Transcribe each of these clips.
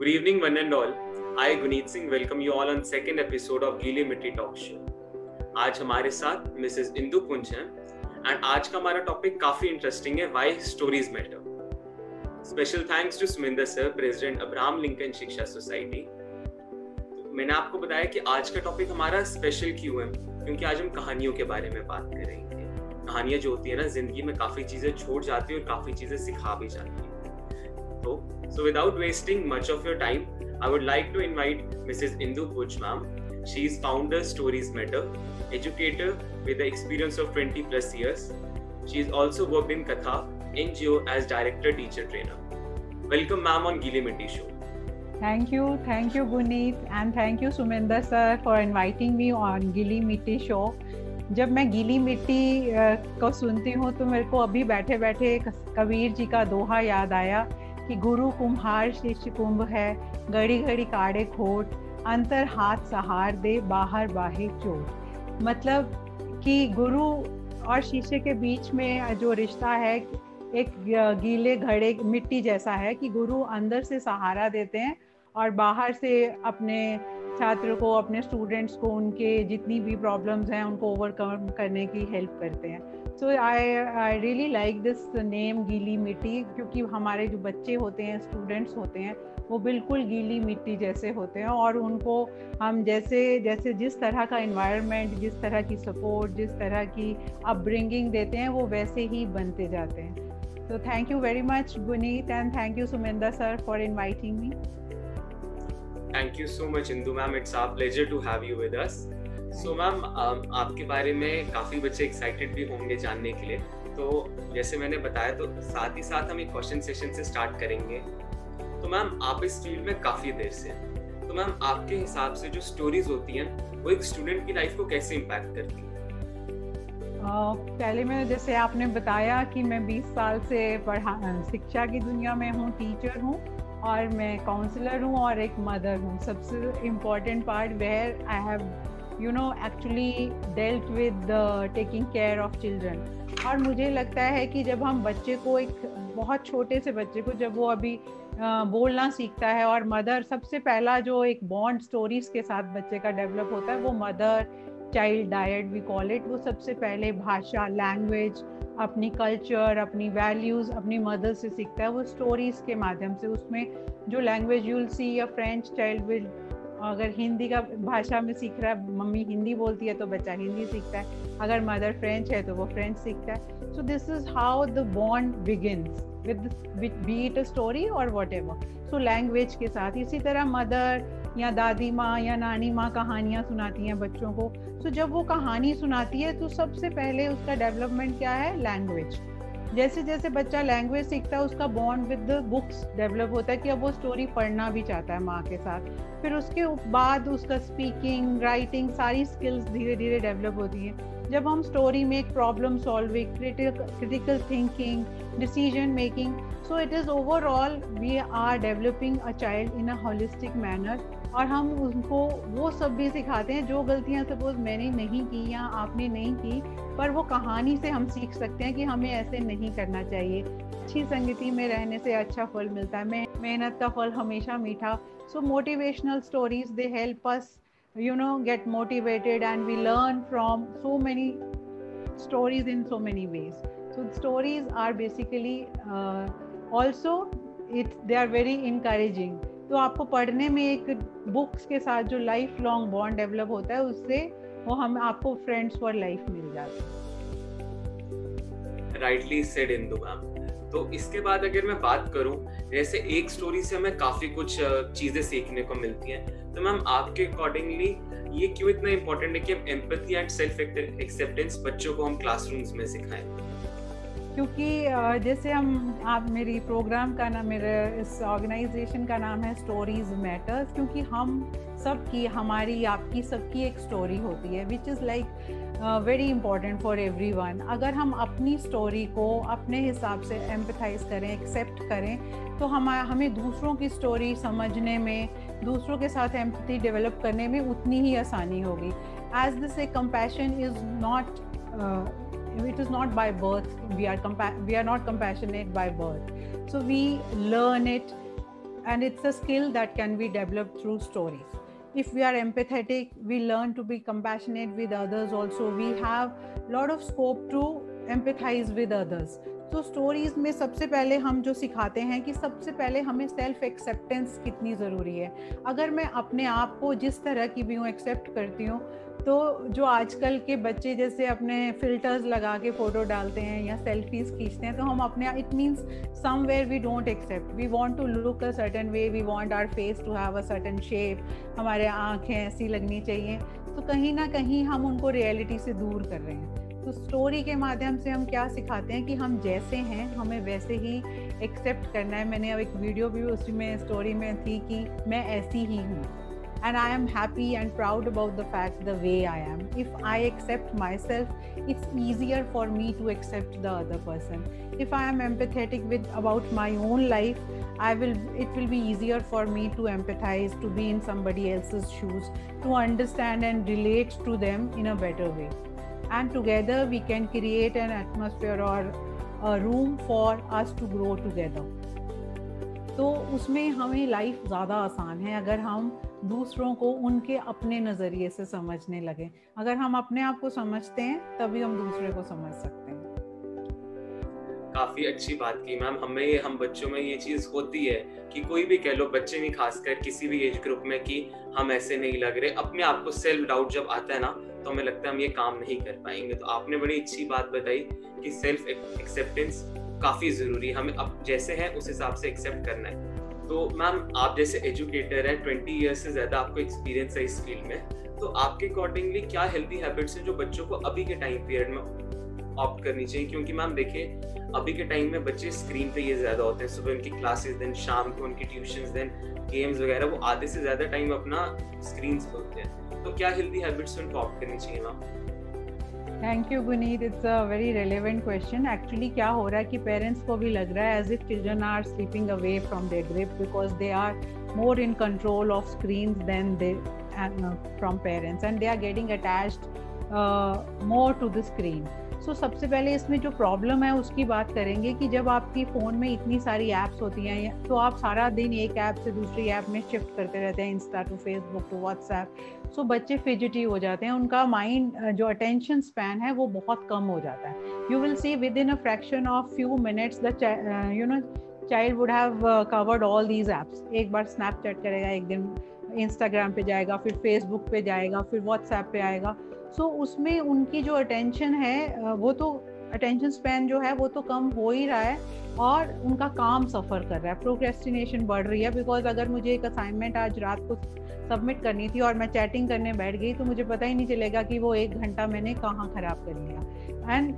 Good evening, one and all. I, Guneet Singh, welcome you all on second episode of Gili Mitti Talk Show. आज हमारे साथ Mrs Indu पुंज हैं and आज का हमारा टॉपिक काफ़ी इंटरेस्टिंग है why stories matter special thanks to Suminder sir president Abraham Lincoln शिक्षा सोसाइटी मैंने आपको बताया कि आज का टॉपिक हमारा स्पेशल क्यों है क्योंकि आज हम कहानियों के बारे में बात करेंगे कहानियाँ जो होती है ना ज़िंदगी में काफ़ी चीज़ें छोड़ जाती है और काफ़ी चीज़ें सिखा भी जाती है तो So without wasting much of your time, I would like to invite Mrs. Indu Puch ma'am. She is founder Stories Matter, educator with the experience of 20 plus years. She is also worked in Katha, NGO as director teacher trainer. Welcome ma'am on Gili Minty show. Thank you, thank you Guneet and thank you Sumendra sir for inviting me on Gili Mitti show. जब मैं गीली मिट्टी को सुनती हूँ तो मेरे को अभी बैठे बैठे कबीर जी का दोहा याद आया कि गुरु कुम्हार शिष्य कुंभ है घड़ी घड़ी काड़े खोट, अंतर हाथ सहार दे, बाहर बाहे चोट। मतलब कि गुरु और शिष्य के बीच में जो रिश्ता है, एक गीले घड़े, मिट्टी जैसा है कि गुरु अंदर से सहारा देते हैं और बाहर से अपने छात्र को, अपने स्टूडेंट्स को, उनके जितनी भी प्रॉब्लम्स हैं, उनको ओवरकम करने की हेल्प करते हैं। So I I really like this name गीली मिट्टी, क्योंकि हमारे जो बच्चे होते हैं स्टूडेंट्स होते हैं, वो बिल्कुल गीली मिट्टी जैसे होते हैं और उनको हम जैसे जैसे जिस तरह का इन्वायरमेंट जिस तरह की सपोर्ट जिस तरह की अपब्रिंगिंग देते हैं, वो वैसे ही बनते जाते हैं। तो thank you very much Guneet and thank you Sumenda sir for inviting me thank you so much Indu ma'am it's our pleasure to have you with us so ma'am आपके बारे में काफ़ी बच्चे एक्साइटेड भी होंगे जानने के लिए। तो जैसे मैंने बताया तो साथ ही साथ हम एक क्वेश्चन सेशन से स्टार्ट करेंगे। तो मैम आप इस फ़ील्ड में काफ़ी देर से हैं। तो मैम आपके हिसाब से जो स्टोरीज होती हैं वो एक स्टूडेंट की लाइफ को कैसे इम्पैक्ट करती हैं? पहले मैं जैसे आपने बताया कि मैं 20 साल से पढ़ा शिक्षा की दुनिया में हूँ टीचर हूँ। और मैं काउंसलर हूँ और एक मदर हूँ। सबसे important part where I have you know actually dealt with the taking care of children और मुझे लगता है कि जब हम बच्चे को एक बहुत छोटे से बच्चे को जब वो अभी बोलना सीखता है और मदर सबसे पहला जो एक बॉन्ड स्टोरीज के साथ बच्चे का डेवलप होता है वो mother child diet we call it, वो सबसे पहले भाषा, लैंग्वेज, अपनी कल्चर, अपनी वैल्यूज़, अपनी मदर से सीखता है। वो स्टोरीज़ के माध्यम से उसमें जो लैंग्वेज यूल सी या फ्रेंच चाइल्ड विल अगर हिंदी का भाषा में सीख रहा है, मम्मी हिंदी बोलती है तो बच्चा हिंदी सीखता है। अगर मदर फ्रेंच है तो वो फ्रेंच सीखता है। So this is how the bond begins with be it a story और वट एवर सो लैंग्वेज के साथ इसी तरह मदर या दादी माँ या नानी माँ कहानियाँ सुनाती हैं बच्चों को। सो so, जब वो कहानी सुनाती है तो सबसे पहले उसका डेवलपमेंट क्या है? लैंग्वेज जैसे जैसे बच्चा लैंग्वेज सीखता है उसका बॉन्ड विद बुक्स डेवलप होता है कि अब वो स्टोरी पढ़ना भी चाहता है माँ के साथ। फिर उसके बाद उसका स्पीकिंग राइटिंग सारी स्किल्स धीरे धीरे डेवलप होती हैं। जब हम स्टोरी में problem solving critical thinking decision making so it is overall we are developing a child in a holistic manner और हम उनको वो सब भी सिखाते हैं जो गलतियाँ सपोज़ मैंने नहीं की या आपने नहीं की, पर वो कहानी से हम सीख सकते हैं कि हमें ऐसे नहीं करना चाहिए। अच्छी संगति में रहने से अच्छा फल मिलता है। मेहनत का फल हमेशा मीठा। So motivational stories they help us you know get motivated and we learn from so many stories in so many ways so stories are basically uh, also it they are very encouraging तो आपको पढ़ने में एक books के साथ जो life long bond develop होता है उससे वो हम आपको फ्रेंड्स फॉर लाइफ मिल जाते हैं राइटली सेड इंदु मैम तो इसके बाद अगर मैं बात करूँ, जैसे एक स्टोरी से हमें काफ़ी कुछ चीज़ें सीखने को मिलती हैं। तो मैम, आपके अकॉर्डिंगली ये क्यों इतना इम्पोर्टेंट है कि हम एम्पैथी एंड सेल्फ एक्सेप्टेंस बच्चों को हम क्लासरूम्स में सिखाएँ? क्योंकि जैसे हम, आप मेरी प्रोग्राम का नाम मेरे इस ऑर्गेनाइजेशन का नाम है स्टोरीज मैटर्स क्योंकि हम सबकी, हमारी, आपकी सबकी एक स्टोरी होती है which is like very important for everyone अगर हम अपनी स्टोरी को अपने हिसाब से एम्पथाइज करें एक्सेप्ट करें तो हम, हमें दूसरों की स्टोरी समझने में, दूसरों के साथ एम्पथी डेवलप करने में उतनी ही आसानी होगी। As this a compassion is not it is not by birth we are we are not compassionate by birth so we learn it and it's a skill that can be develop through stories if we are empathetic we learn to be compassionate with others also. We have a lot of scope to empathize with others तो stories में सबसे पहले हम जो सिखाते हैं कि सबसे पहले हमें सेल्फ एक्सेप्टेंस कितनी ज़रूरी है। अगर मैं अपने आप को जिस तरह की भी हूँ एक्सेप्ट करती हूँ तो जो आजकल के बच्चे जैसे अपने फिल्टर्स लगा के फ़ोटो डालते हैं या सेल्फीज खींचते हैं तो हम अपने it means somewhere we don't accept we want to look a certain way we want our face to have a certain shape हमारे आँखें ऐसी लगनी चाहिए। तो कहीं ना कहीं हम उनको रियलिटी से दूर कर रहे हैं। तो स्टोरी के माध्यम से हम क्या सिखाते हैं कि हम जैसे हैं, हमें वैसे ही एक्सेप्ट करना है। मैंने अब एक वीडियो भी उसी में स्टोरी में थी कि मैं ऐसी ही हूँ। And I am happy and proud about the fact the way I am if I accept myself it's easier for me to accept the other person if I am empathetic with about my own life I will it will be easier for me to empathize to be in somebody else shoes to understand and relate to them in a better way and together we can create an atmosphere or a room for us to grow together. तो उसमें हमें life ज़्यादा आसान है अगर हम दूसरों को उनके अपने नज़रिए से समझने लगे। अगर हम अपने आप को समझते हैं, तभी हम दूसरे को समझ सकते हैं। काफ़ी अच्छी बात की मैम। हमें ये, हम बच्चों में ये चीज़ होती है कि कोई भी कह लो, बच्चे नहीं, खासकर किसी भी एज ग्रुप में कि हम ऐसे नहीं लग रहे। अपने आप को सेल्फ डाउट जब आता है ना तो हमें लगता है हम ये काम नहीं कर पाएँगे। तो आपने बड़ी अच्छी बात बताई कि सेल्फ एक्सेप्टेंस काफ़ी ज़रूरी है। हमें अब जैसे है, उस हिसाब से एक्सेप्ट करना है। तो मैम आप जैसे एजुकेटर हैं ट्वेंटी ईयर्स से ज़्यादा आपको एक्सपीरियंस है इस फ़ील्ड में। तो आपके अकॉर्डिंगली क्या हेल्थी हैबिट्स हैं जो बच्चों को अभी के टाइम पीरियड में ऑप्ट करनी चाहिए क्योंकि मैम देखिए अभी के टाइम में बच्चे स्क्रीन पे ये ज़्यादा होते हैं। सुबह उनकी क्लासेस देन शाम को उनकी ट्यूशन देन गेम्स वगैरह वो आधे से ज़्यादा टाइम अपना स्क्रीन पे होते हैं। तो क्या हेल्दी हैबिट्स उनको ऑप्ट करनी चाहिए ma'am thank you Guneet it's a very relevant question actually क्या हो रहा है कि पेरेंट्स को भी लग रहा है as if children are slipping away from their grip because they are control of screens than they uh, from parents and they are getting attached uh, more to the screen. So so, सबसे पहले इसमें जो problem है उसकी बात करेंगे कि जब आपकी फ़ोन में इतनी सारी ऐप्स होती हैं तो आप सारा दिन एक ऐप से दूसरी ऐप में शिफ्ट करते रहते हैं Insta to Facebook to WhatsApp so बच्चे फिजिटी हो जाते हैं उनका माइंड जो अटेंशन स्पैन है वो बहुत कम हो जाता है। You will see within a fraction of few minutes the you know child would have covered all these apps एक बार स्नैपचैट करेगा एक दिन इंस्टाग्राम पे जाएगा फिर फेसबुक पे जाएगा फिर व्हाट्सएप पे आएगा। सो so, उसमें उनकी जो अटेंशन है वो तो अटेंशन स्पैन जो है वो तो कम हो ही रहा है और उनका काम सफ़र कर रहा है। प्रोक्रेस्टिनेशन बढ़ रही है बिकॉज़ अगर मुझे एक असाइनमेंट आज रात को सबमिट करनी थी और मैं चैटिंग करने बैठ गई तो मुझे पता ही नहीं चलेगा कि वो एक घंटा मैंने कहाँ ख़राब कर लिया। एंड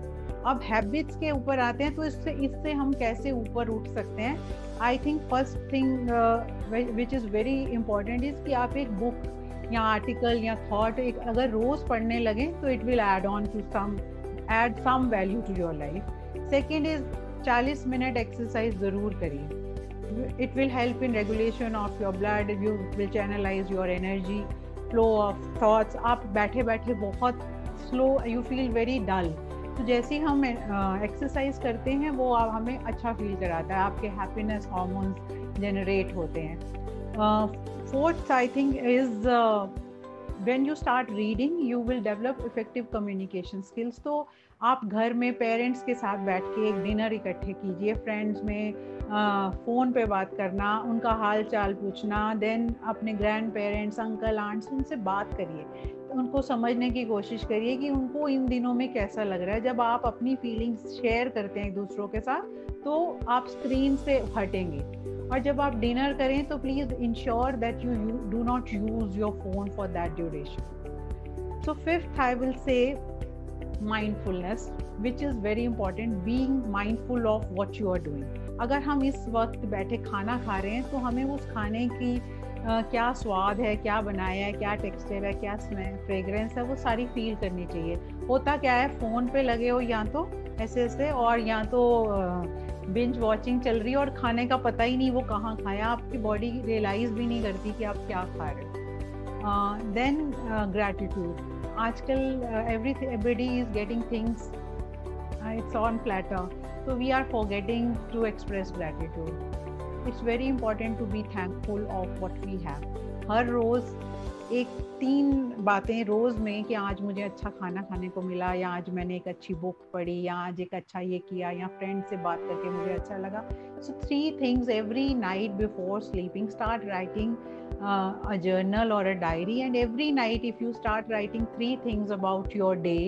अब हैबिट्स के ऊपर आते हैं तो इससे इससे हम कैसे ऊपर उठ सकते हैं? I think first thing which is very important is कि आप एक बुक या आर्टिकल या थॉट एक अगर रोज पढ़ने लगे तो it will add on to some add some value to your life second is चालीस मिनट एक्सरसाइज ज़रूर करिए। It will help in regulation of your blood you will channelize your energy flow of thoughts आप बैठे बैठे बहुत slow you feel very dull तो जैसे ही हम एक्सरसाइज करते हैं, वो हमें अच्छा फील कराता है। आपके हैप्पीनेस हॉर्मोन्स जनरेट होते हैं। Fourth I think is when you start reading, you will develop effective communication skills. तो आप घर में पेरेंट्स के साथ बैठ के एक डिनर इकट्ठे कीजिए फ्रेंड्स में फ़ोन पे बात करना, उनका हाल चाल पूछना देन अपने ग्रैंड पेरेंट्स अंकल आंट्स उनसे बात करिए। उनको समझने की कोशिश करिए कि उनको इन दिनों में कैसा लग रहा है। जब आप अपनी फीलिंग्स शेयर करते हैं एक दूसरों के साथ तो आप स्क्रीन से हटेंगे। और जब आप डिनर करें तो please ensure that you do not use your phone for that duration so fifth I will say mindfulness which is very important being mindful of what you are doing अगर हम इस वक्त बैठे खाना खा रहे हैं तो हमें उस खाने की क्या स्वाद है, क्या बनाया है, क्या टेक्सचर है, क्या स्मेल फ्रेगरेंस है, वो सारी फील करनी चाहिए। होता क्या है फ़ोन पे लगे हो या तो ऐसे ऐसे और या तो बिंज वॉचिंग चल रही है और खाने का पता ही नहीं वो कहाँ खाया। आपकी बॉडी रियलाइज़ भी नहीं करती कि आप क्या खा रहे देन ग्रैटिट्यूड आजकल every everybody is getting things it's on platter तो we are forgetting to express gratitude it's very important to be thankful of what we have हर रोज़ एक तीन बातें रोज़ में कि आज मुझे अच्छा खाना खाने को मिला, या आज मैंने एक अच्छी बुक पढ़ी, या आज एक अच्छा ये किया, या फ्रेंड से बात करके मुझे अच्छा लगा। So three things every night before sleeping start writing a journal और a diary and every night if you start writing three things about your day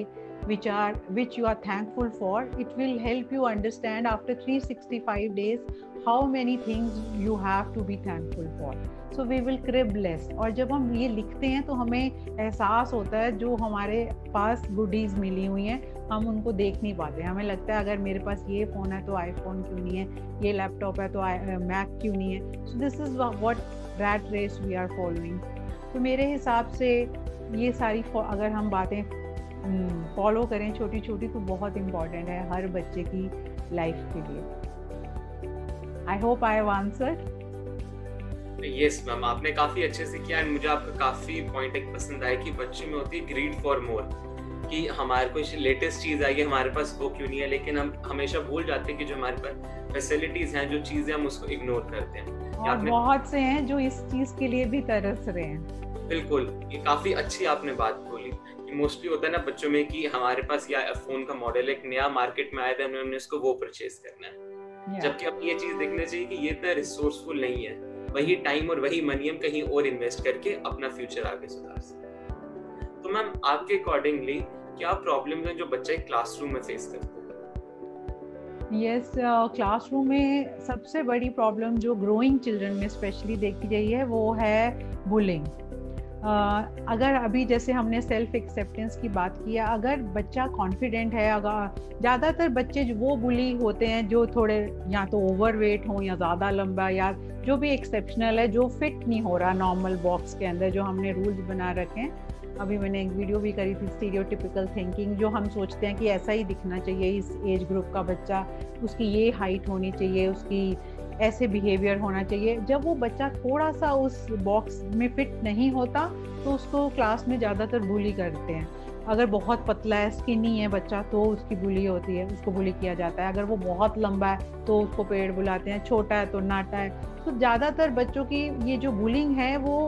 which are, which you are thankful for, it will help you understand after 365 days how many things you have to be thankful for. So we will crib less. और जब हम ये लिखते हैं तो हमें एहसास होता है जो हमारे पास गुडीज मिली हुई हैं, हम उनको देख नहीं पाते। हमें लगता है, अगर मेरे पास ये फ़ोन है तो आईफोन क्यों नहीं है? ये लैपटॉप है तो मैक क्यों नहीं है? So this is what rat race we are following तो मेरे हिसाब से ये सारी अगर हम बातें फॉलो हम्म, करें छोटी छोटी तो बहुत इंपॉर्टेंट है हर बच्चे की लाइफ के लिए। I hope I have answer yes ma'am आपने काफ़ी अच्छे से किया एंड मुझे आपका काफ़ी पॉइंट एक पसंद आया कि बच्चे में होती है ग्रीड फॉर मोर कि हमारे कुछ लेटेस्ट चीज़ आई है हमारे पास वो क्यों नहीं है लेकिन हम हमेशा भूल जाते हैं कि जो हमारे पास फैसिलिटीज़ हैं जो चीज़ें हम उसको इग्नोर करते हैं। और बहुत से हैं जो इस चीज़ के लिए भी तरस रहे हैं। बिल्कुल ये काफ़ी अच्छी आपने बात बोली मोस्टली होता है ना बच्चों में कि हमारे पास या फ़ोन का मॉडल एक नया मार्केट में आया था हमने इसको वो परचेज करना है। Yeah. जबकि अब ये चीज़ देखना चाहिए कि ये इतना रिसोर्सफुल नहीं है। वही टाइम और वही मनी हम कहीं और इन्वेस्ट करके अपना फ्यूचर आगे सुधार सकते तो मैम आपके अकॉर्डिंगली क्या प्रॉब्लम है जो बच्चा क्लासरूम में फेस करते हैं? यस क्लासरूम में सबसे बड़ी प्रॉब्लम जो ग्रोइंग चिल्ड्रन में स्पेशली देखी गई है वो है बुलिंग अगर अभी जैसे हमने सेल्फ एक्सेप्टेंस की बात किया अगर बच्चा कॉन्फिडेंट है, अगर ज़्यादातर बच्चे वो बुली होते हैं, जो थोड़े या तो ओवर वेट हों या ज़्यादा लंबा या जो भी एक्सेप्शनल है, जो फिट नहीं हो रहा नॉर्मल बॉक्स के अंदर, जो हमने रूल्स बना रखे हैं। अभी मैंने एक वीडियो भी करी थी स्टीरियोटिपिकल थिंकिंग जो हम सोचते हैं कि ऐसा ही दिखना चाहिए इस एज ग्रुप का बच्चा, उसकी ये हाइट होनी चाहिए, उसकी ऐसे बिहेवियर होना चाहिए। जब वो बच्चा थोड़ा सा उस बॉक्स में फिट नहीं होता तो उसको क्लास में ज़्यादातर बुली करते हैं। अगर बहुत पतला है स्किनी है बच्चा तो उसकी बुली होती है उसको बुली किया जाता है। अगर वो बहुत लंबा है तो उसको पेड़ बुलाते हैं छोटा है तो नाटा है। तो ज़्यादातर बच्चों की ये जो बुलिंग है वो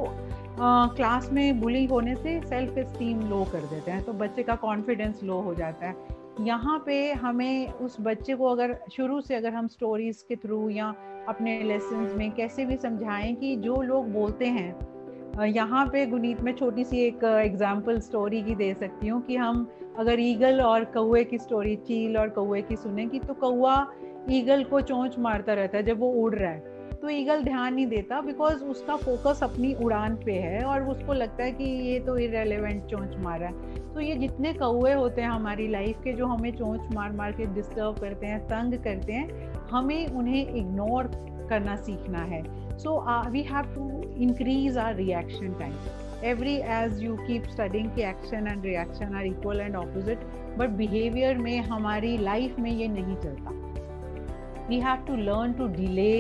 आ, क्लास में बुलिंग होने से सेल्फ इस्टीम लो कर देते हैं। तो बच्चे का कॉन्फिडेंस लो हो जाता है। यहाँ पे हमें उस बच्चे को अगर शुरू से अगर हम स्टोरीज के थ्रू या अपने लेसन में कैसे भी समझाएँ कि जो लोग बोलते हैं यहाँ पे गुनीत में छोटी सी एक एग्ज़ाम्पल स्टोरी की दे सकती हूँ कि हम अगर ईगल और कौए की स्टोरी चील और कौए की सुने की तो कौआ ईगल को चोंच मारता रहता है जब वो उड़ रहा है। तो ईगल ध्यान नहीं देता बिकॉज़ उसका फोकस अपनी उड़ान पे है और उसको लगता है कि ये तो इरेलीवेंट चोंच मारा है। तो ये जितने कौए होते हैं हमारी लाइफ के जो हमें चोंच मार मार के डिस्टर्ब करते हैं, तंग करते हैं, हमें उन्हें इग्नोर करना सीखना है। So we have to increase our reaction time every as you keep studying कि action and reaction are equal and opposite but behaviour में, हमारी लाइफ में ये नहीं चलता। We have to learn to delay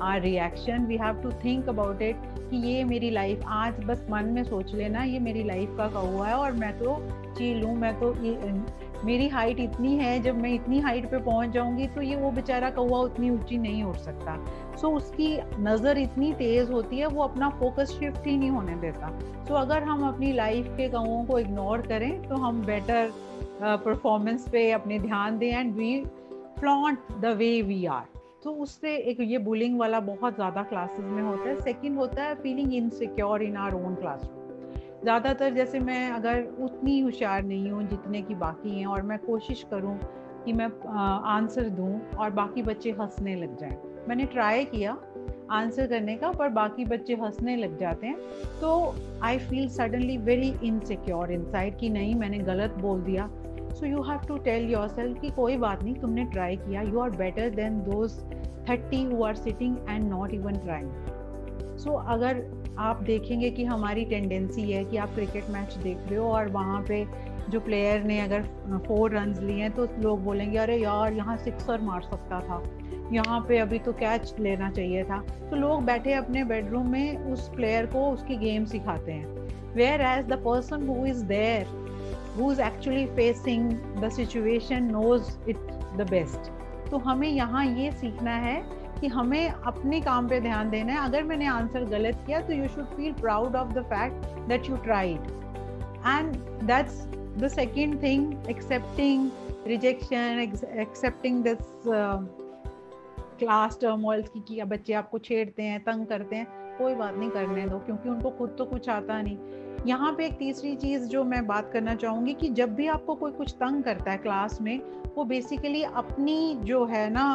our reaction we have to think about it कि ये मेरी लाइफ आज बस मन में सोच लेना ये मेरी लाइफ का कौआ है और मैं तो चील हूँ मैं तो मेरी हाइट इतनी है जब मैं इतनी हाइट पे पहुँच जाऊँगी तो ये वो बेचारा कौआ उतनी ऊँची नहीं उठ सकता। सो so, उसकी नज़र इतनी तेज़ होती है वो अपना फोकस शिफ्ट ही नहीं होने देता। सो so, अगर हम अपनी लाइफ के कौओं को इग्नोर करें तो हम बेटर परफॉर्मेंस uh, पे अपने ध्यान दें and we flaunt the way we are तो उससे एक ये बुलिंग वाला बहुत ज़्यादा क्लासेस में होता है। सेकंड होता है feeling insecure in our own classroom ज़्यादातर जैसे मैं अगर उतनी होशियार नहीं हूँ, जितने की बाकी हैं, और मैं कोशिश करूँ कि मैं आंसर दूँ और बाकी बच्चे हंसने लग जाएँ। मैंने ट्राई किया आंसर करने का, पर बाकी बच्चे हंसने लग जाते हैं। तो I feel suddenly very insecure inside कि नहीं, मैंने गलत बोल दिया। So you have to tell yourself कि कोई बात नहीं, तुमने ट्राई किया। You are better than those thirty who are sitting and not even trying so अगर आप देखेंगे कि हमारी टेंडेंसी है कि आप क्रिकेट मैच देख रहे हो और वहाँ पे जो प्लेयर ने अगर फोर रन लिए हैं तो लोग बोलेंगे, अरे यार, यहाँ सिक्सर मार सकता था। यहाँ पे अभी तो कैच लेना चाहिए था। तो लोग बैठे अपने बेडरूम में उस प्लेयर को, उसकी गेम सिखाते हैं। Whereas the person who is there who's actually facing the situation knows it the best. तो हमें यहाँ ये सीखना है कि हमें अपने काम पे ध्यान देना है। अगर मैंने आंसर गलत किया तो you should feel proud of the fact that you tried and that's the second thing accepting rejection accepting this class turmoils की बच्चे आपको छेड़ते हैं, तंग करते हैं, कोई बात नहीं, करने दो, क्योंकि उनको खुद तो कुछ आता नहीं। यहाँ पे एक तीसरी चीज़ जो मैं बात करना चाहूँगी कि जब भी आपको कोई कुछ तंग करता है क्लास में, वो बेसिकली अपनी जो है ना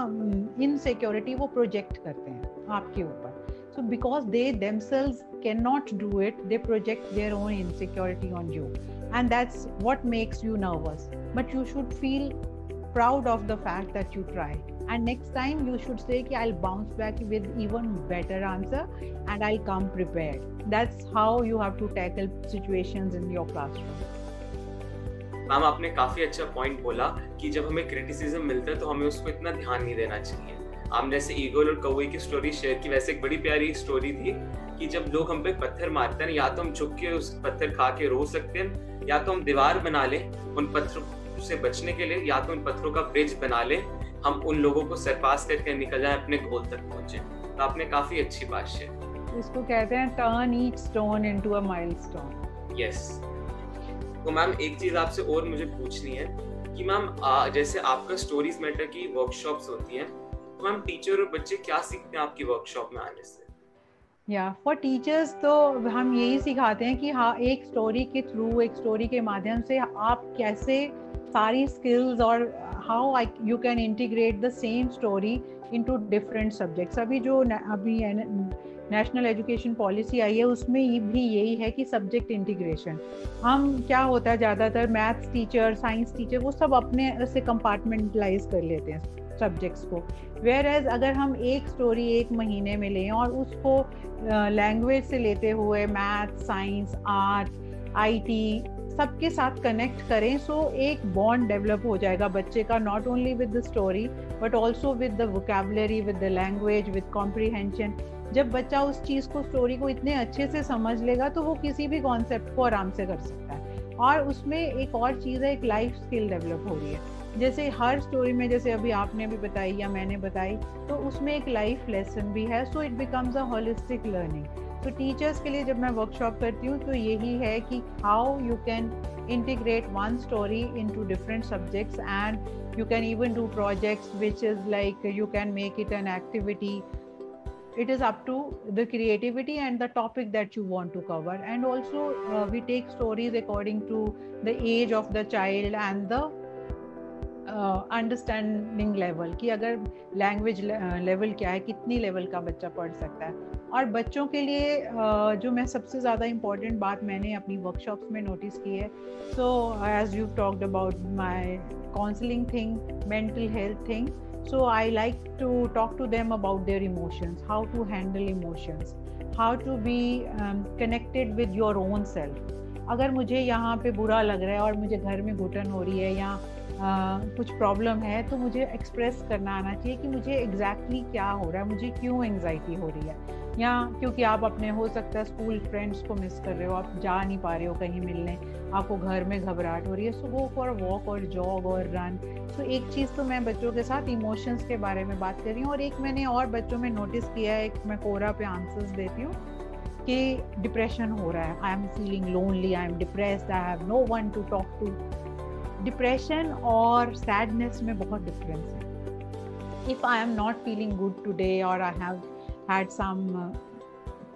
इनसिक्योरिटी वो प्रोजेक्ट करते हैं आपके ऊपर। So because they themselves can not do it they project their own insecurity on you and that's what makes you nervous but you should feel proud of the fact that you tried and next time you should say कि I'll bounce back with even better answer and I'll come prepared that's how you have to tackle situations in your classroom ma'am आपने काफ़ी अच्छा point बोला कि जब हमें criticism मिलता है तो हमें उसको इतना ध्यान नहीं देना चाहिए आपने जैसे ईगल और कौए की स्टोरी शेयर की वैसे एक बड़ी प्यारी स्टोरी थी कि जब लोग हम पे पत्थर मारते हैं या तो हम चुप के उस पत्थर खा के रो सकते हैं या तो हम दीवार बना लें उन पत्थरों से बचने के लिए या तो उन पत्थरों का ब्रिज बना ले हम उन लोगों को सरपास करके निकल जाए अपने गोल तक पहुँचे। तो आपने काफ़ी अच्छी बात शेयर इसको कहते हैं turn each stone into a milestone yes तो मैम एक चीज़ आपसे और मुझे पूछनी है कि मैम जैसे आपका स्टोरीज मैटर की वर्कशॉप्स होती हैं तो मैम टीचर और बच्चे क्या सीखते हैं आपकी वर्कशॉप में आने से? या फॉर टीचर्स तो हम यही सिखाते हैं कि हाँ एक स्टोरी के थ्रू एक स्टोरी के माध्यम से आप कैसे सारी स्किल्स और how I you can integrate the same story into different subjects अभी जो अभी नेशनल एजुकेशन पॉलिसी आई है, उसमें भी यही है कि सब्जेक्ट इंटीग्रेशन हम क्या होता है, ज़्यादातर मैथ्स टीचर साइंस टीचर वो सब अपने से कंपार्टमेंटलाइज कर लेते हैं सब्जेक्ट्स को. वेयर एज अगर हम एक स्टोरी एक महीने में लें और उसको लैंग्वेज से लेते हुए मैथ साइंस आर्ट आईटी सबके साथ कनेक्ट करें सो so एक बॉन्ड डेवलप हो जाएगा बच्चे का not only with the story but also with the vocabulary with the language with comprehension जब बच्चा उस चीज़ को स्टोरी को इतने अच्छे से समझ लेगा तो वो किसी भी कॉन्सेप्ट को आराम से कर सकता है। और उसमें एक और चीज़ है, एक लाइफ स्किल डेवलप हो रही है। जैसे हर स्टोरी में, जैसे अभी आपने भी बताई या मैंने बताई तो उसमें एक लाइफ लेसन भी है so it becomes a holistic learning तो टीचर्स के लिए जब मैं वर्कशॉप करती हूँ तो यही है कि how you can integrate one story into different subjects and you can even do projects which is like you can make it an activity it is up to the creativity and the topic that you want to cover and also uh, we take stories according to the age of the child and the understanding level कि अगर language level क्या है कितनी level का बच्चा पढ़ सकता है। और बच्चों के लिए uh, जो मैं सबसे ज़्यादा इम्पोर्टेंट बात मैंने अपनी वर्कशॉप्स में नोटिस की है so as you talked about my counselling thing mental health thing i like to talk to them about their emotions how to handle emotions how to be um, connected with your own self अगर मुझे यहाँ पे बुरा लग रहा है और मुझे घर में घुटन हो रही है या कुछ प्रॉब्लम है तो मुझे एक्सप्रेस करना आना चाहिए कि मुझे एग्जैक्टली exactly क्या हो रहा है, मुझे क्यों एंगजाइटी हो रही है? या क्योंकि आप अपने, हो सकता है स्कूल फ्रेंड्स को मिस कर रहे हो, आप जा नहीं पा रहे हो कहीं मिलने, आपको घर में घबराहट हो रही है सो गो फॉर वॉक और जॉग और रन सो एक चीज़ तो मैं बच्चों के साथ इमोशंस के बारे में बात कर रही हूँ और एक मैंने और बच्चों में नोटिस किया है, एक मैं कोरा पे आंसर्स देती हूँ कि डिप्रेशन हो रहा है। I am feeling lonely I am depress I have no one to talk to depression और सैडनेस में बहुत डिफरेंस है. If I am not feeling good today और I have had some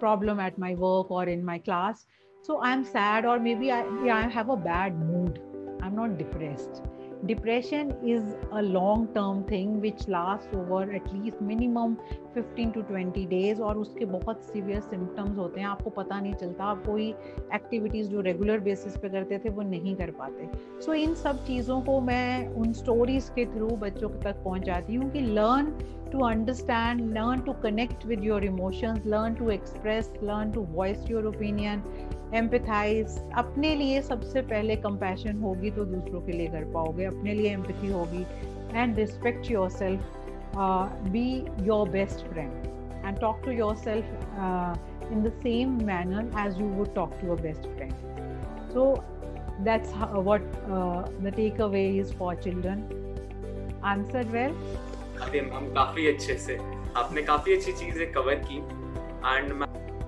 problem at my work और in my class so I am sad और maybe I have a bad mood I am not depressed depression is a long term thing which lasts over at least minimum 15 to 20 days और उसके बहुत severe symptoms होते हैं आपको पता नहीं चलता आप कोई एक्टिविटीज़ जो रेगुलर बेसिस पे करते थे वो नहीं कर पाते सो so, इन सब चीज़ों को मैं उन स्टोरीज़ के थ्रू बच्चों तक पहुंचाती हूँ कि learn to understand, learn to connect with your emotions, learn to express, learn to voice your opinion, empathize अपने लिए सबसे पहले कंपैशन होगी तो दूसरों के लिए कर पाओगे। अपने लिए एम्पथी होगी and respect yourself be your best friend and talk to yourself in the same manner as you would talk to your best friend so that's what the takeaway is for children answer well हम काफ़ी अच्छे से। आपने काफ़ी अच्छी चीज़ें cover की and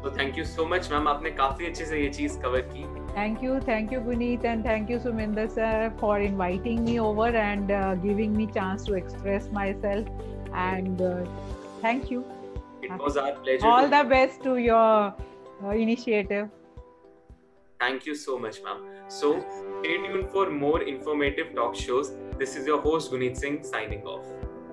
तो thank you so much ma'am आपने काफी अच्छे से ये चीज कवर की Thank you, thank you, Guneet, and thank you, Suminder sir, for inviting me over and uh, giving me chance to express myself. And uh, thank you. It was our pleasure. All the best to your uh, initiative. Thank you so much, ma'am. So, stay tuned for more informative talk shows. This is your host, Guneet Singh, signing off.